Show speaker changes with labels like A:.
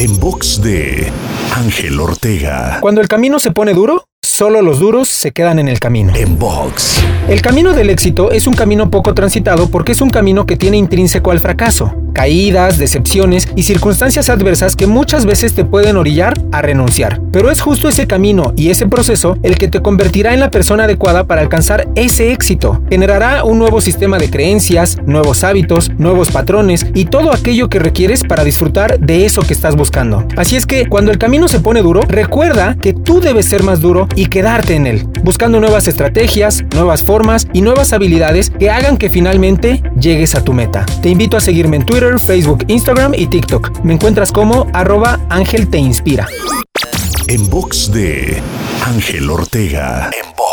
A: En box de Ángel Ortega.
B: Cuando el camino se pone duro, solo los duros se quedan en el camino.
A: En box.
B: El camino del éxito es un camino poco transitado porque es un camino que tiene intrínseco al fracaso, caídas, decepciones y circunstancias adversas que muchas veces te pueden orillar a renunciar. Pero es justo ese camino y ese proceso el que te convertirá en la persona adecuada para alcanzar ese éxito. Generará un nuevo sistema de creencias, nuevos hábitos, nuevos patrones y todo aquello que requieres para disfrutar de eso que estás buscando. Así es que cuando el camino se pone duro, recuerda que tú debes ser más duro y quedarte en él, buscando nuevas estrategias, nuevas formas y nuevas habilidades que hagan que finalmente llegues a tu meta. Te invito a seguirme en Twitter, Facebook, Instagram y TikTok. Me encuentras como arroba Ángel Te Inspira.
A: En box de Ángel Ortega. En box.